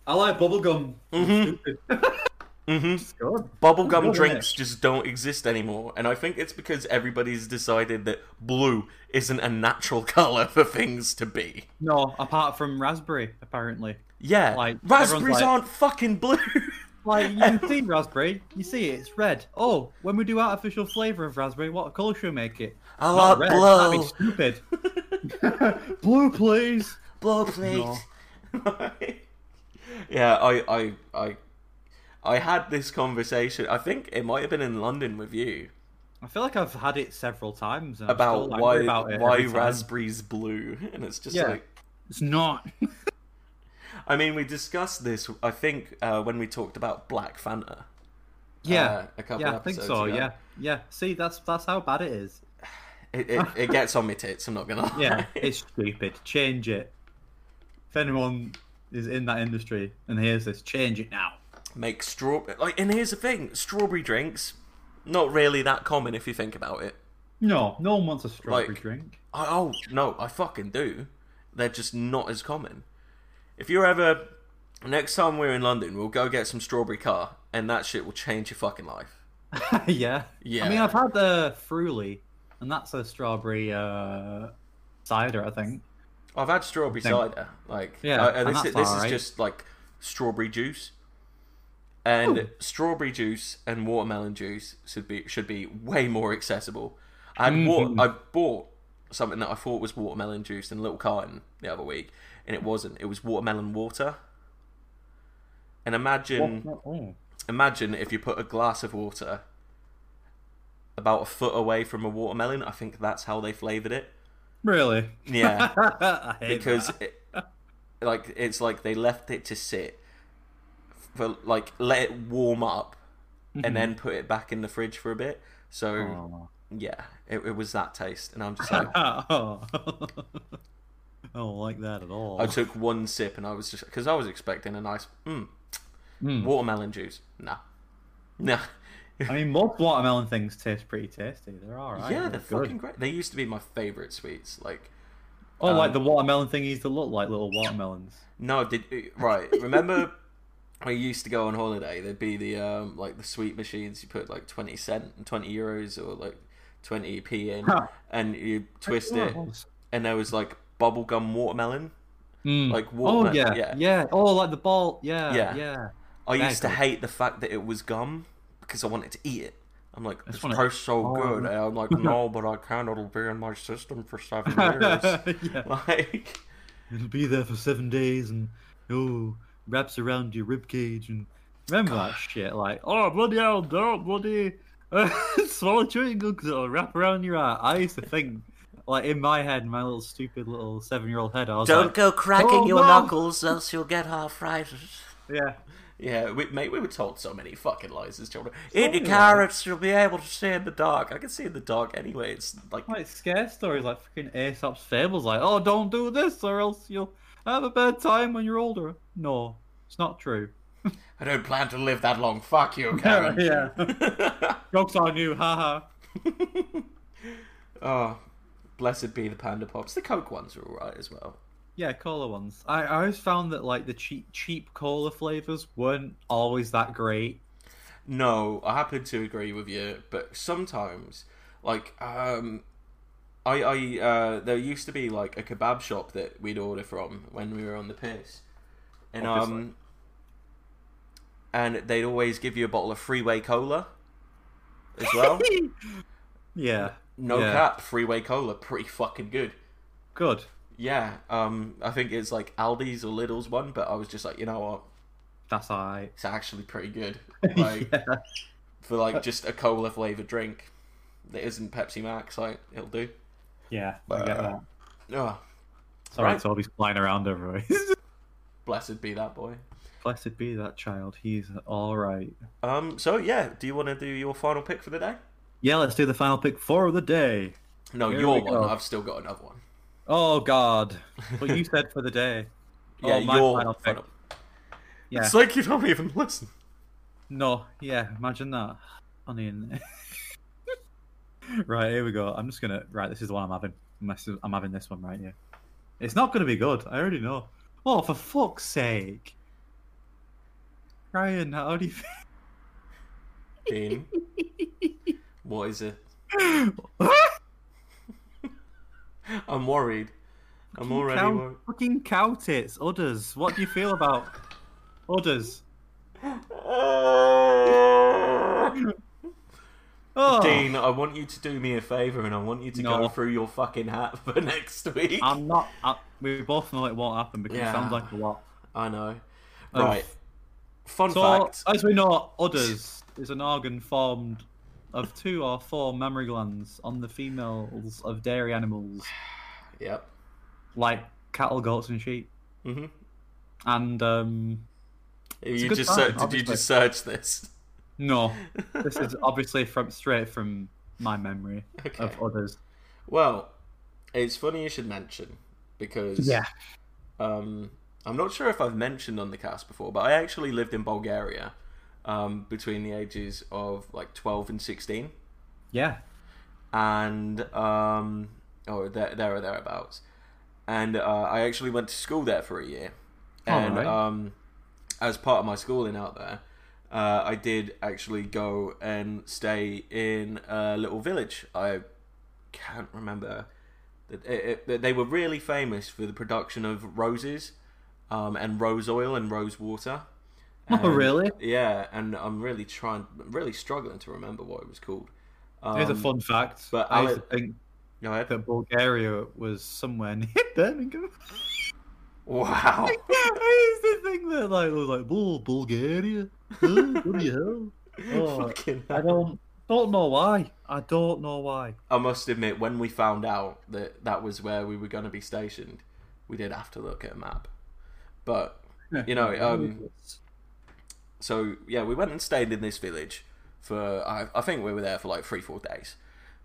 I like bubblegum. Mhm. <laughs> Mm-hmm. It's good. Bubblegum Good, drinks isn't just don't exist anymore, and I think it's because everybody's decided that blue isn't a natural <laughs> color for things to be. No, apart from raspberry, apparently. Yeah, Like, raspberries like- aren't fucking blue. <laughs> Like you can see raspberry, you see it, it's red. Oh, when we do artificial flavour of raspberry, what colour should we make it? I Not like red. That'd be stupid. <laughs> Blue, please. Blue, please. <laughs> yeah, I, I, I, I had this conversation. I think it might have been in London with you I feel like I've had it several times. And I'm about still why about it why every time. raspberries blue, and it's just Yeah. like. It's not. <laughs> I mean, we discussed this. I think uh, when we talked about Black Fanta. yeah, uh, a couple yeah, I think so. ago. Yeah, yeah. See, that's that's how bad it is. <sighs> It, it, it gets on my tits. I'm not gonna lie. Yeah, it's stupid. Change it. If anyone is in that industry and hears this, change it now. make straw like. And here's the thing: strawberry drinks, not really that common if you think about it. No, no one wants a strawberry Like- drink. I, oh no, I fucking do. They're just not as common. If you're ever next time we're in London, we'll go get some strawberry car, and that shit will change your fucking life. yeah. <laughs> Yeah. I mean, I've had the Früli, and that's a strawberry uh, cider, I think. I've had strawberry Think- cider. Like, Yeah, uh, this, that's this is alright. just like strawberry juice, and Ooh. strawberry juice and watermelon juice should be should be way more accessible. I Mhm. wa- I bought something that I thought was watermelon juice in a little carton the other week, and it wasn't. It was watermelon water. And imagine, imagine if you put a glass of water about a foot away from a watermelon. I think that's how they flavored it. Really? Yeah. <laughs> Because it, like it's like they left it to sit for like let it warm up and then put it back in the fridge for a bit so Oh. Yeah it, it was that taste and i'm just <laughs> like oh. I don't like that at all. i took one sip and i was just because i was expecting a nice mm, Mm. watermelon juice nah nah I mean, most watermelon things taste pretty tasty. They're all right. yeah they're good. fucking great they used to be my favorite sweets like Oh, like um, the watermelon thingies that look like little watermelons. No, did right? Remember, <laughs> we used to go on holiday. There'd be the um, like the sweet machines. You put like twenty cent, and twenty euros, or like twenty p in, Huh. and you twist Oh, it, and there was like bubblegum watermelon. Mm. Like Oh watermelon. yeah, yeah. yeah, Oh, like the ball. Yeah, Yeah. yeah. I Very used to hate the fact that it was gum because I wanted to eat it. I'm like, this just wanna- tastes so Oh. good. And I'm like, <laughs> no, but I can't. It'll be in my system for seven <laughs> years. yeah. <laughs> like, It'll be there for seven days and oh, wraps around your rib cage and remember that shit? Like, oh bloody hell, don't bloody swallow chewing gum because it'll wrap around your eye. I used to think, like in my head, my little stupid little seven-year-old head, I was Don't like, go cracking Oh, your no. knuckles, else you'll get arthritis. yeah, yeah, we, mate, we were told so many fucking lies as children. Eat your carrots, you'll be able to see in the dark. I can see in the dark anyway. It's like like scare stories, like fucking Aesop's fables, like, oh, don't do this or else you'll have a bad time when you're older. No, it's not true. <laughs> I don't plan to live that long. Fuck you, Karen. yeah, <laughs> jokes on you, haha. <laughs> oh, blessed be the Panda Pops. The Coke ones are alright as well. Yeah, cola ones. I, I always found that like the cheap cheap cola flavors weren't always that great. No, I happen to agree with you, but sometimes, like, um, I, I, uh, there used to be like a kebab shop that we'd order from when we were on the piss, and Obviously. um, and they'd always give you a bottle of Freeway Cola, as well. <laughs> Yeah, No Yeah. cap, Freeway Cola, pretty fucking good. good. yeah, um, I think it's like Aldi's or Lidl's one, but I was just like, you know what, That's alright. it's actually pretty good. <laughs> Like yeah. for like just a cola flavored drink that isn't Pepsi Max, like it'll do. yeah, I get that. Oh, Sorry, right. Toby's flying around everywhere. <laughs> blessed be that boy. Blessed be that child. He's all right. Um, so yeah, do you want to do your final pick for the day? Yeah, let's do the final pick for the day. No, Here your one. go. I've still got another one. Oh God! <laughs> What you said for the day? Yeah, oh, my your final pick. final. Yeah. It's like you don't even listen. No. Yeah. Imagine that on the internet. <laughs> right here we go. I'm just gonna. Right, this is the one I'm having. I'm having this one right here. It's not gonna be good. I already know. Oh, for fuck's sake! Ryan, how do you? Dean, what is it? <laughs> I'm worried. I'm already cow, worried. Fucking cow tits, udders. What do you feel about udders? <laughs> Oh, Dean, I want you to do me a favour and I want you to go through your fucking hat for <laughs> next week. I'm not. I, we both know it won't happen because Yeah. it sounds like a lot. I know. Right. Fun So, fact. as we know, udders is an organ formed of two or four mammary glands on the females of dairy animals, <sighs> Yep. like cattle, goats, and sheep. hmm And um, You just time, ser- did you just search this? no, <laughs> this is obviously from straight from my memory Okay. of udders. Well, it's funny you should mention because yeah, um, I'm not sure if I've mentioned on the cast before, but I actually lived in Bulgaria um, between the ages of like 12 and 16, yeah. and um, or there, there or thereabouts. And uh, I actually went to school there for a year, and Alright. um, as part of my schooling out there, uh, I did actually go and stay in a little village. I can't remember. That it, it, they were really famous for the production of roses, um, and rose oil and rose water. Oh, really? Yeah, and I'm really trying, really struggling to remember what it was called. Um, Here's a fun fact. but I used to think that Bulgaria was somewhere <laughs> near Birmingham. Wow. I used to think that like it was like Bull Bulgaria. What the hell? <laughs> Oh, Fucking I don't don't know why. I don't know why. I must admit, when we found out that that was where we were going to be stationed, we did have to look at a map. But You know, um, so yeah, we went and stayed in this village for I, I think we were there for like three four days,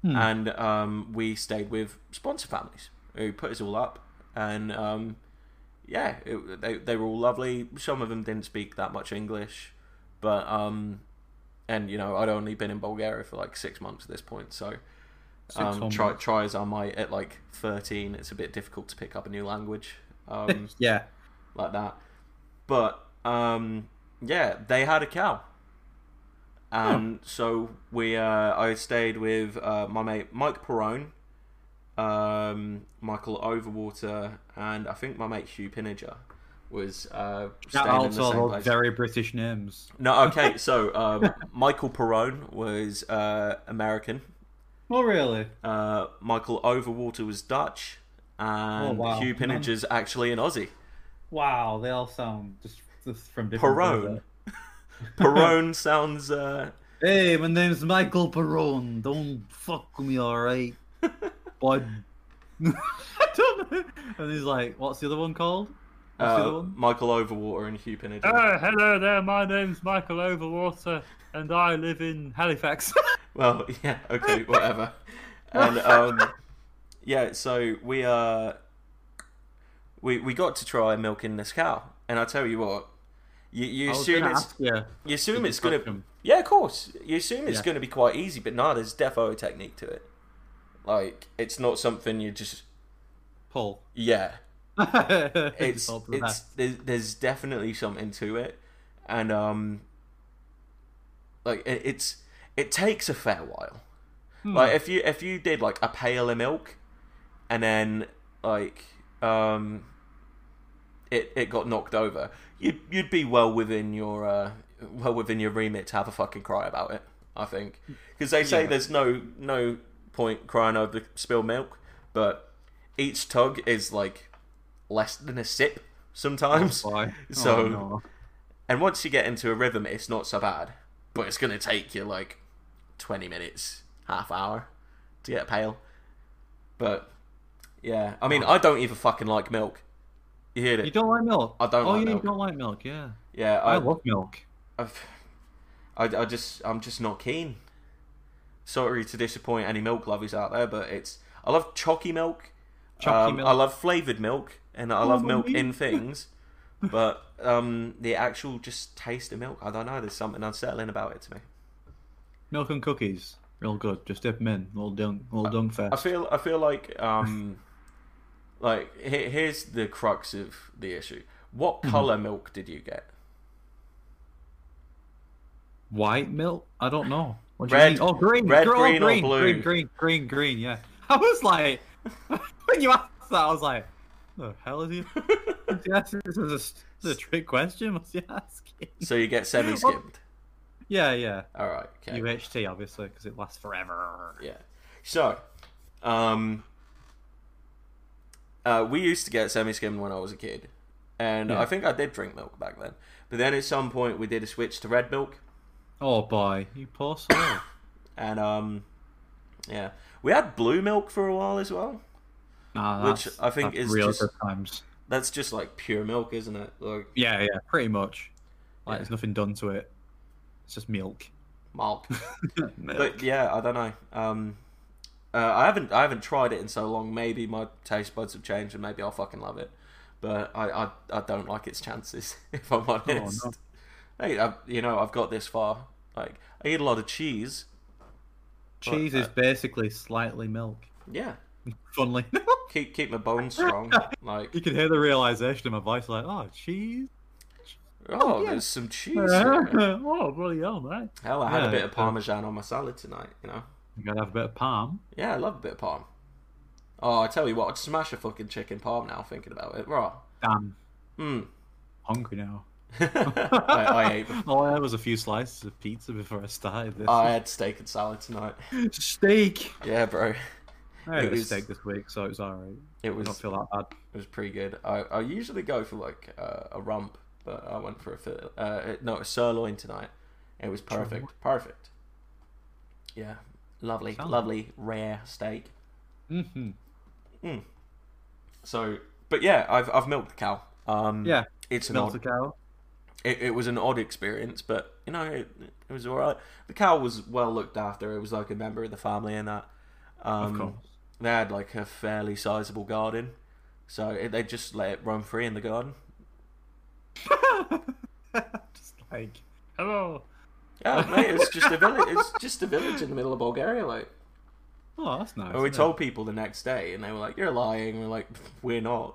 Hmm. and um, we stayed with sponsor families who put us all up, and um, yeah, it, they they were all lovely. Some of them didn't speak that much English, but um, and you know I'd only been in Bulgaria for like six months at this point, so. Um, try, try as I might, at like 13, it's a bit difficult to pick up a new language. <laughs> Um, yeah. Like that. But um, yeah, they had a cow, and so we uh, I stayed with uh, my mate Mike Perone, um, Michael Overwater, and I think my mate Hugh Pinniger was uh, Shout staying in the same place. very British names. No, okay, so um, <laughs> Michael Perone was uh, American. Oh really? Uh, Michael Overwater was Dutch, and Oh, wow. Hugh Pinniger's actually an Aussie. Wow, they all sound just, just from different. Perrone. <laughs> <laughs> Perrone sounds. Uh, Hey, my name's Michael Perrone. Don't fuck with me, alright? <laughs> Bud. I don't know. And he's like, what's the other one called? What's the other uh, one? Michael Overwater and Hugh Pinniger. Oh, hello there. My name's Michael Overwater, and I live in Halifax. Well, yeah, okay, whatever. and um, yeah, so we uh, we we got to try milking this cow, and I tell you what, you you assume it's ask you. you assume it's gonna yeah, of course, you assume it's Yeah. gonna be quite easy, but no, there's defo a technique to it. Like it's not something you just pull. yeah. <laughs> it's Paul for the it's there's, there's definitely something to it, and um, like it, it's it takes a fair while. Hmm. Like if you if you did like a pail of milk, and then like um, it it got knocked over, you'd you'd be well within your uh well within your remit to have a fucking cry about it. I think because they say Yeah. there's no no point crying over spilled milk, but each tug is like less than a sip sometimes. Oh. <laughs> So- Oh, no. And once you get into a rhythm, it's not so bad. But it's going to take you like 20 minutes, half hour to get pale. But yeah, I mean, I don't even fucking like milk. You hear it? you don't like milk? I don't oh, like yeah, milk. you don't like milk, yeah. Yeah, I, I, love milk. I've, I, I just, I'm just not keen. Sorry to disappoint any milk lovers out there, but it's. I love chalky milk. Chalky Um, milk. I love flavored milk, and I love Oh, milk in <laughs> things. but um, the actual just taste of milk, I don't know. There's something unsettling about it to me. Milk and cookies, real good. Just dip them in, little dunk, little dunk fest. I feel, I feel like, um, like he- here's the crux of the issue. What Mm-hmm. color milk did you get? White milk? I don't know. What do Red- you mean? Oh, green. red, Gr- green, or green, blue? Green, green, green, green. Yeah. <laughs> I was like, <laughs> when you asked that, I was like, the hell is he? <laughs> yes, this is a, this is a trick question. What's he asking? So you get semi-skimmed. Yeah, yeah. All right. Okay. UHT, obviously, because it lasts forever. Yeah. So, um, uh, we used to get semi-skimmed when I was a kid, and Yeah. I think I did drink milk back then. But then at some point we did a switch to red milk, Oh boy, you poor soul. <coughs> and um, yeah, we had blue milk for a while as well. Nah, Which I think is real just- good times. That's just like pure milk, isn't it? Like Yeah, yeah, pretty much. Like, Yeah. there's nothing done to it. It's just milk. milk. <laughs> milk. but yeah, I don't know. Um, uh, I haven't I haven't tried it in so long. Maybe my taste buds have changed, and maybe I'll fucking love it. But I I, I don't like its chances, <laughs> if I'm honest. no. Hey, I, you know, I've got this far. Like, I eat a lot of cheese. Cheese uh, is basically slightly milk. Yeah, <laughs> Funnily. <laughs> keep keep my bones strong. Like, you can hear the realization in my voice, like, oh, cheese. oh, yeah. there's some cheese. oh, bloody hell, mate. Hell, I had Yeah, a bit of uh, parmesan on my salad tonight. You know. You gotta have a bit of palm. Yeah, I love a bit of parm. Oh, I tell you what, I'd smash a fucking chicken parm now. Thinking about it, raw. Damn, Hmm. hungry now. <laughs> <laughs> I, I ate. All I had was a few slices of pizza before I started this. I had steak and salad tonight. steak. Yeah, bro. I had It a was- steak this week, so it's alright. It I was don't feel that bad. it was pretty good. I, I usually go for like uh, a rump, but I went for a uh, no a sirloin tonight. It was perfect, perfect. Yeah, lovely, Sounds- lovely rare steak. Mm-hmm. Mm. So, but yeah, I've I've milked the cow. Um, Yeah, it's an milk odd, the cow. it, it was an odd experience, but you know it, it was alright. The cow was well looked after. It was like a member of the family and that. Um, Of course. They had like a fairly sizable garden, so it, they just let it roam free in the garden. <laughs> Just like, hello. Yeah, <laughs> mate, it's just a village. It's just a village in the middle of Bulgaria. Like, Oh, that's nice. and we told people the next day, and they were like, "You're lying." We're like, "We're not.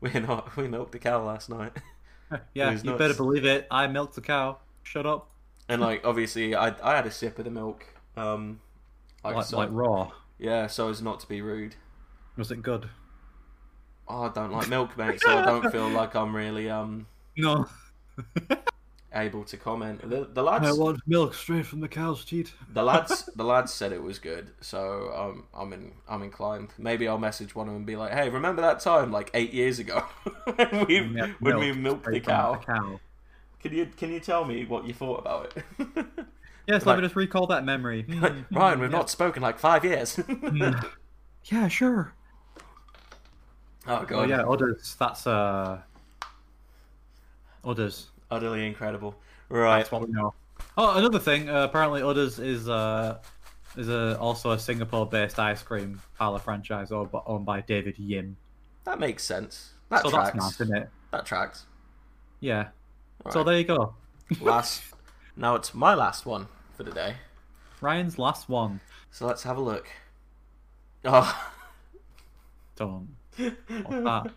We're not. We milked the cow last night." <laughs> <laughs> yeah, you nuts. better believe it. I milked the cow. Shut up. And like, obviously, I I had a sip of the milk. Um, like, Like, so, like raw. yeah, so as not to be rude. Was it good? Oh, I don't like milk, mate, so I don't feel like I'm really um No. Able to comment. The, the lads, I want milk straight from the cow's teat. <laughs> the lads, the lads said it was good, so um, I'm in, I'm inclined. Maybe I'll message one of them and be like, "Hey, remember that time like eight years ago <laughs> when we Yeah, when we milked the cow? the cow. Can you can you tell me what you thought about it? Yes, <laughs> Like- let me just recall that memory. Hmm, Ryan, we've yeah. not spoken like five years. Hmm. Yeah, sure. oh god, Oh yeah, others. That's uh, others. Utterly incredible. Right, That's what we know. Oh, another thing. Uh, apparently, Udders is uh is a, also a Singapore-based ice cream parlor franchise owned by, David Yim. that makes sense. That so tracks. that's nice, isn't it? That tracks. Yeah. All So there you go. <laughs> last. Now it's my last one for the day. Ryan's last one. So let's have a look. Oh, Don't. <laughs> What's that?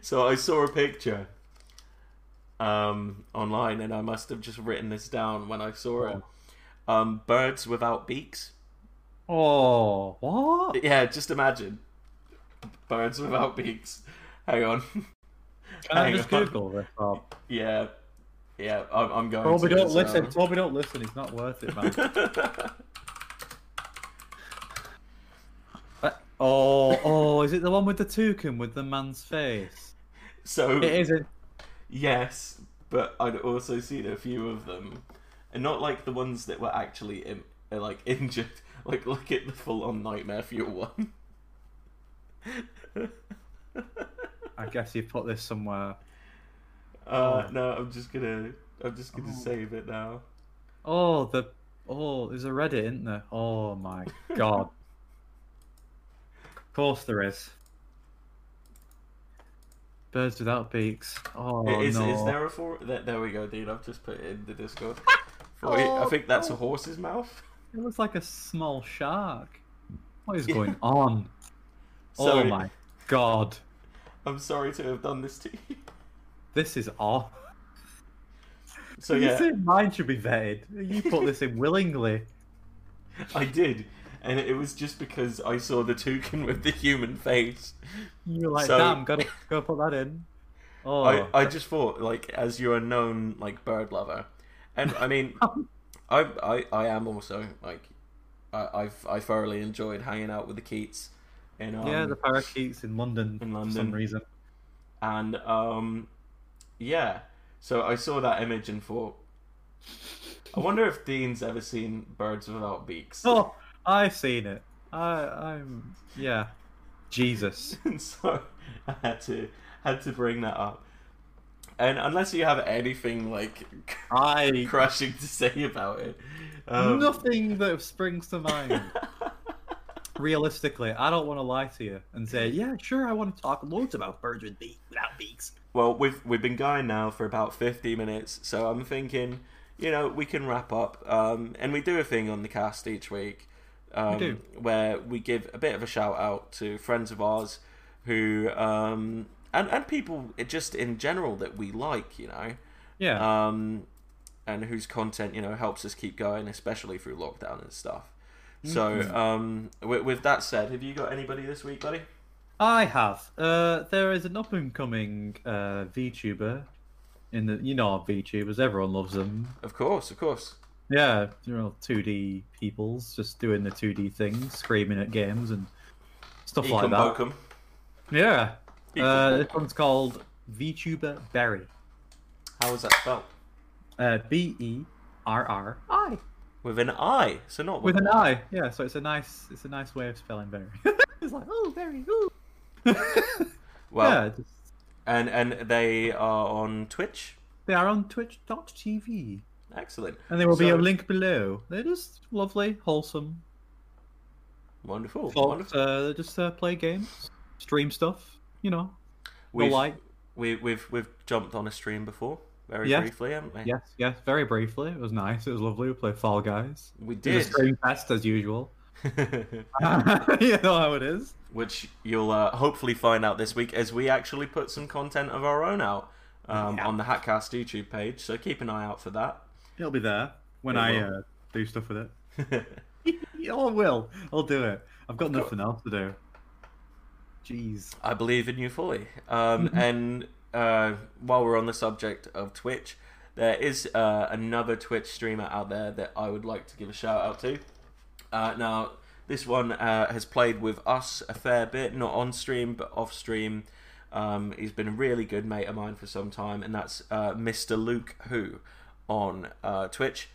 so I saw a picture um, online, and I must have just written this down when I saw it. Um, birds without beaks. Oh, what? Yeah, just imagine birds without beaks. Hang on. Can I Hang just on. Google this? Oh, Yeah, yeah, I'm, I'm going. Toby, to don't listen. well. Toby, don't listen. It's not worth it, man. <laughs> Uh, Oh, oh, is it the one with the toucan with the man's face? So It isn't. Yes, but I'd also seen a few of them, and not like the ones that were actually in, uh, like <laughs> injured. Like look at the full-on Nightmare Fuel one. I guess you put this somewhere. Uh, Oh. no, I'm just gonna, I'm just gonna Oh. save it now. Oh, the oh, there's a Reddit, isn't there? Oh my <laughs> god. of course there is. Birds without beaks. Oh is, no. is there a for? There, there we go, dude. I've just put it in the Discord. <laughs> <laughs> For you- I Oh, think that's a oh. horse's mouth. It looks like a small shark. What is going on? <laughs> Oh Sorry. my god. I'm sorry to have done this to you. This is off. So you yeah, say mine should be vetted. You put this in willingly. I did, and it was just because I saw the toucan with the human face. You're like, So- damn, gotta gotta put that in. Oh, I, I just thought, like, as you're a known like bird lover, and I mean, <laughs> I, I, I am also like, I, I've I thoroughly enjoyed hanging out with the Keats, in um, yeah, the parakeets in London in for some reason. and um, yeah. So I saw that image and thought, I wonder if Dean's ever seen birds without beaks. <laughs> Oh, I've seen it. I, I'm yeah. Jesus. <laughs> so I had to had to bring that up. And unless you have anything like I <laughs> crushing to say about it, um, nothing that springs to mind. <laughs> Realistically, I don't want to lie to you and say, yeah, sure, I want to talk loads about birds with beaks without beaks. well, we've we've been going now for about fifty minutes, so I'm thinking, you know, we can wrap up. Um, and we do a thing on the cast each week, um, do. where we give a bit of a shout out to friends of ours who um, and and people just in general that we like, you know. Yeah. um, and whose content you know helps us keep going, especially through lockdown and stuff. So, Mm-hmm. um, with, with that said, have you got anybody this week, buddy? I have. Uh, there is an up and coming uh, VTuber. In the, you know, our VTubers, everyone loves them. Of course, of course. Yeah, they're all 2D peoples just doing the 2D things, screaming at games and stuff like that. Bokum. Yeah. <laughs> Uh, this one's called VTuber Berry. How is that spelled? Uh, B E R R I. With an I, so not With with, an I. Yeah, so it's a nice it's a nice way of spelling berry. <laughs> it's like, oh, berry, ooh. <laughs> Well, yeah, just, and and they are on Twitch. they are on twitch.tv. Excellent. And there will be a link below. They're just lovely, wholesome Wonderful. folks. wonderful. Uh, just uh, play games, stream stuff, you know. We've, light. we, we've we've jumped on a stream before, very Yes. briefly, haven't we? Yes, yes, very briefly. It was nice. It was lovely. We played Fall Guys. We It was a did. stream fest as usual. <laughs> <laughs> you know how it is. which you'll uh, hopefully find out this week as we actually put some content of our own out um, Yeah. on the Hatcast YouTube page. So keep an eye out for that. It'll be there when It I uh, do stuff with it. <laughs> <laughs> oh, I will. I'll do it. I've got nothing else to do. Jeez. I believe in you fully. Um, and uh, while we're on the subject of Twitch, there is uh, another Twitch streamer out there that I would like to give a shout out to. Uh, now, this one uh, has played with us a fair bit, not on stream but off stream. Um, he's been a really good mate of mine for some time, and that's uh, Mr. Luke Who on uh, Twitch.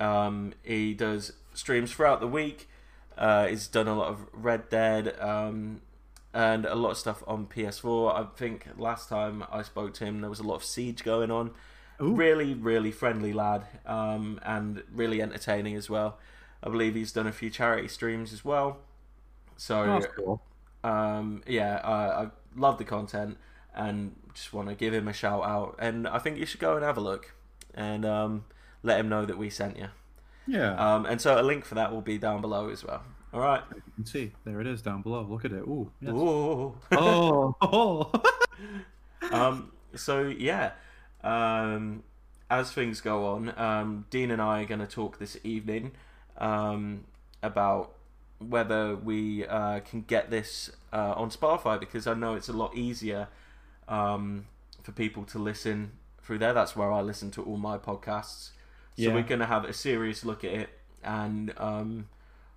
Um, he does streams throughout the week. Uh, he's done a lot of Red Dead um, and a lot of stuff on PS4. I think last time I spoke to him, there was a lot of Siege going on. Ooh. Really, really friendly lad, um, and really entertaining as well. I believe he's done a few charity streams as well. So Oh, that's cool. um, yeah, I, I love the content and just want to give him a shout out. And I think you should go and have a look and um, let him know that we sent you. Yeah. Um, and so a link for that will be down below as well. All right. you can see. There it is down below. Look at it. Ooh. Yes. Ooh. Oh. oh. <laughs> <laughs> um, so yeah, um, as things go on, um, Dean and I are going to talk this evening um, about whether we uh, can get this uh, on Spotify because I know it's a lot easier um, for people to listen through there. That's where I listen to all my podcasts. So Yeah. we're going to have a serious look at it and um,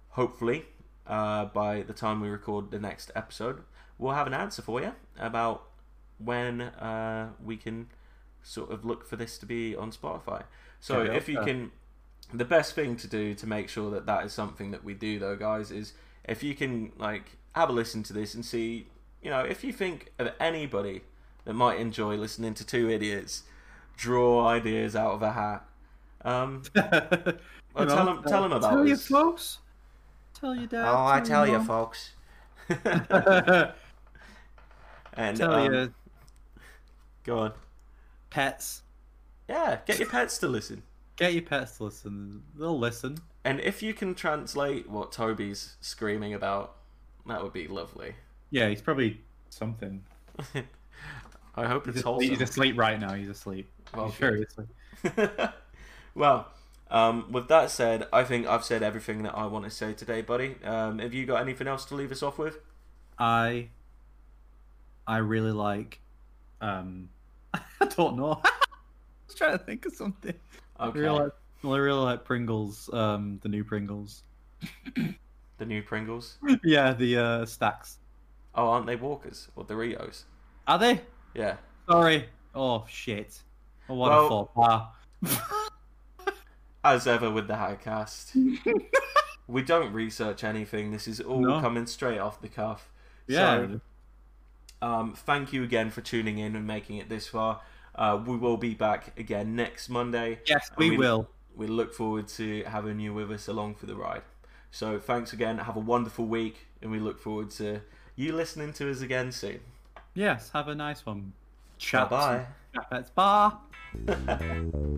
hopefully uh, by the time we record the next episode, we'll have an answer for you about when uh, we can sort of look for this to be on Spotify. So if you can, the best thing to do to make sure that that is something that we do, though, guys, is if you can like have a listen to this and see, you know, if you think of anybody that might enjoy listening to two idiots draw ideas out of a hat. Um, <laughs> well, tell them, tell them about Tell your folks. Tell your dad. Oh, I tell you, mom. folks. <laughs> and tell um, your go on. pets. Yeah, get your pets to listen. Get your pets to listen. They'll listen. And if you can translate what Toby's screaming about, that would be lovely. Yeah, he's probably something. <laughs> I hope He's it's asleep, he's asleep right now. He's asleep. Well, he's very asleep. <laughs> well, um, with that said, I think I've said everything that I want to say today, buddy. Um, have you got anything else to leave us off with? I I really like um <laughs> I don't know. <laughs> I was trying to think of something. I Okay. really like, I really like Pringles, um the new Pringles. <coughs> The new Pringles. yeah, the uh stacks. Oh, aren't they Walkers or Doritos? Are they? Yeah. Sorry. Oh shit. Oh, what Well- a faux pas. As ever with the Hatcast, <laughs> we don't research anything. This is all No. coming straight off the cuff. Yeah. So, um, thank you again for tuning in and making it this far. Uh, we will be back again next Monday. yes, and we will. We look forward to having you with us along for the ride. So thanks again. Have a wonderful week, and we look forward to you listening to us again soon. Yes, have a nice one. Chat. Bye Chat. Bye. bye.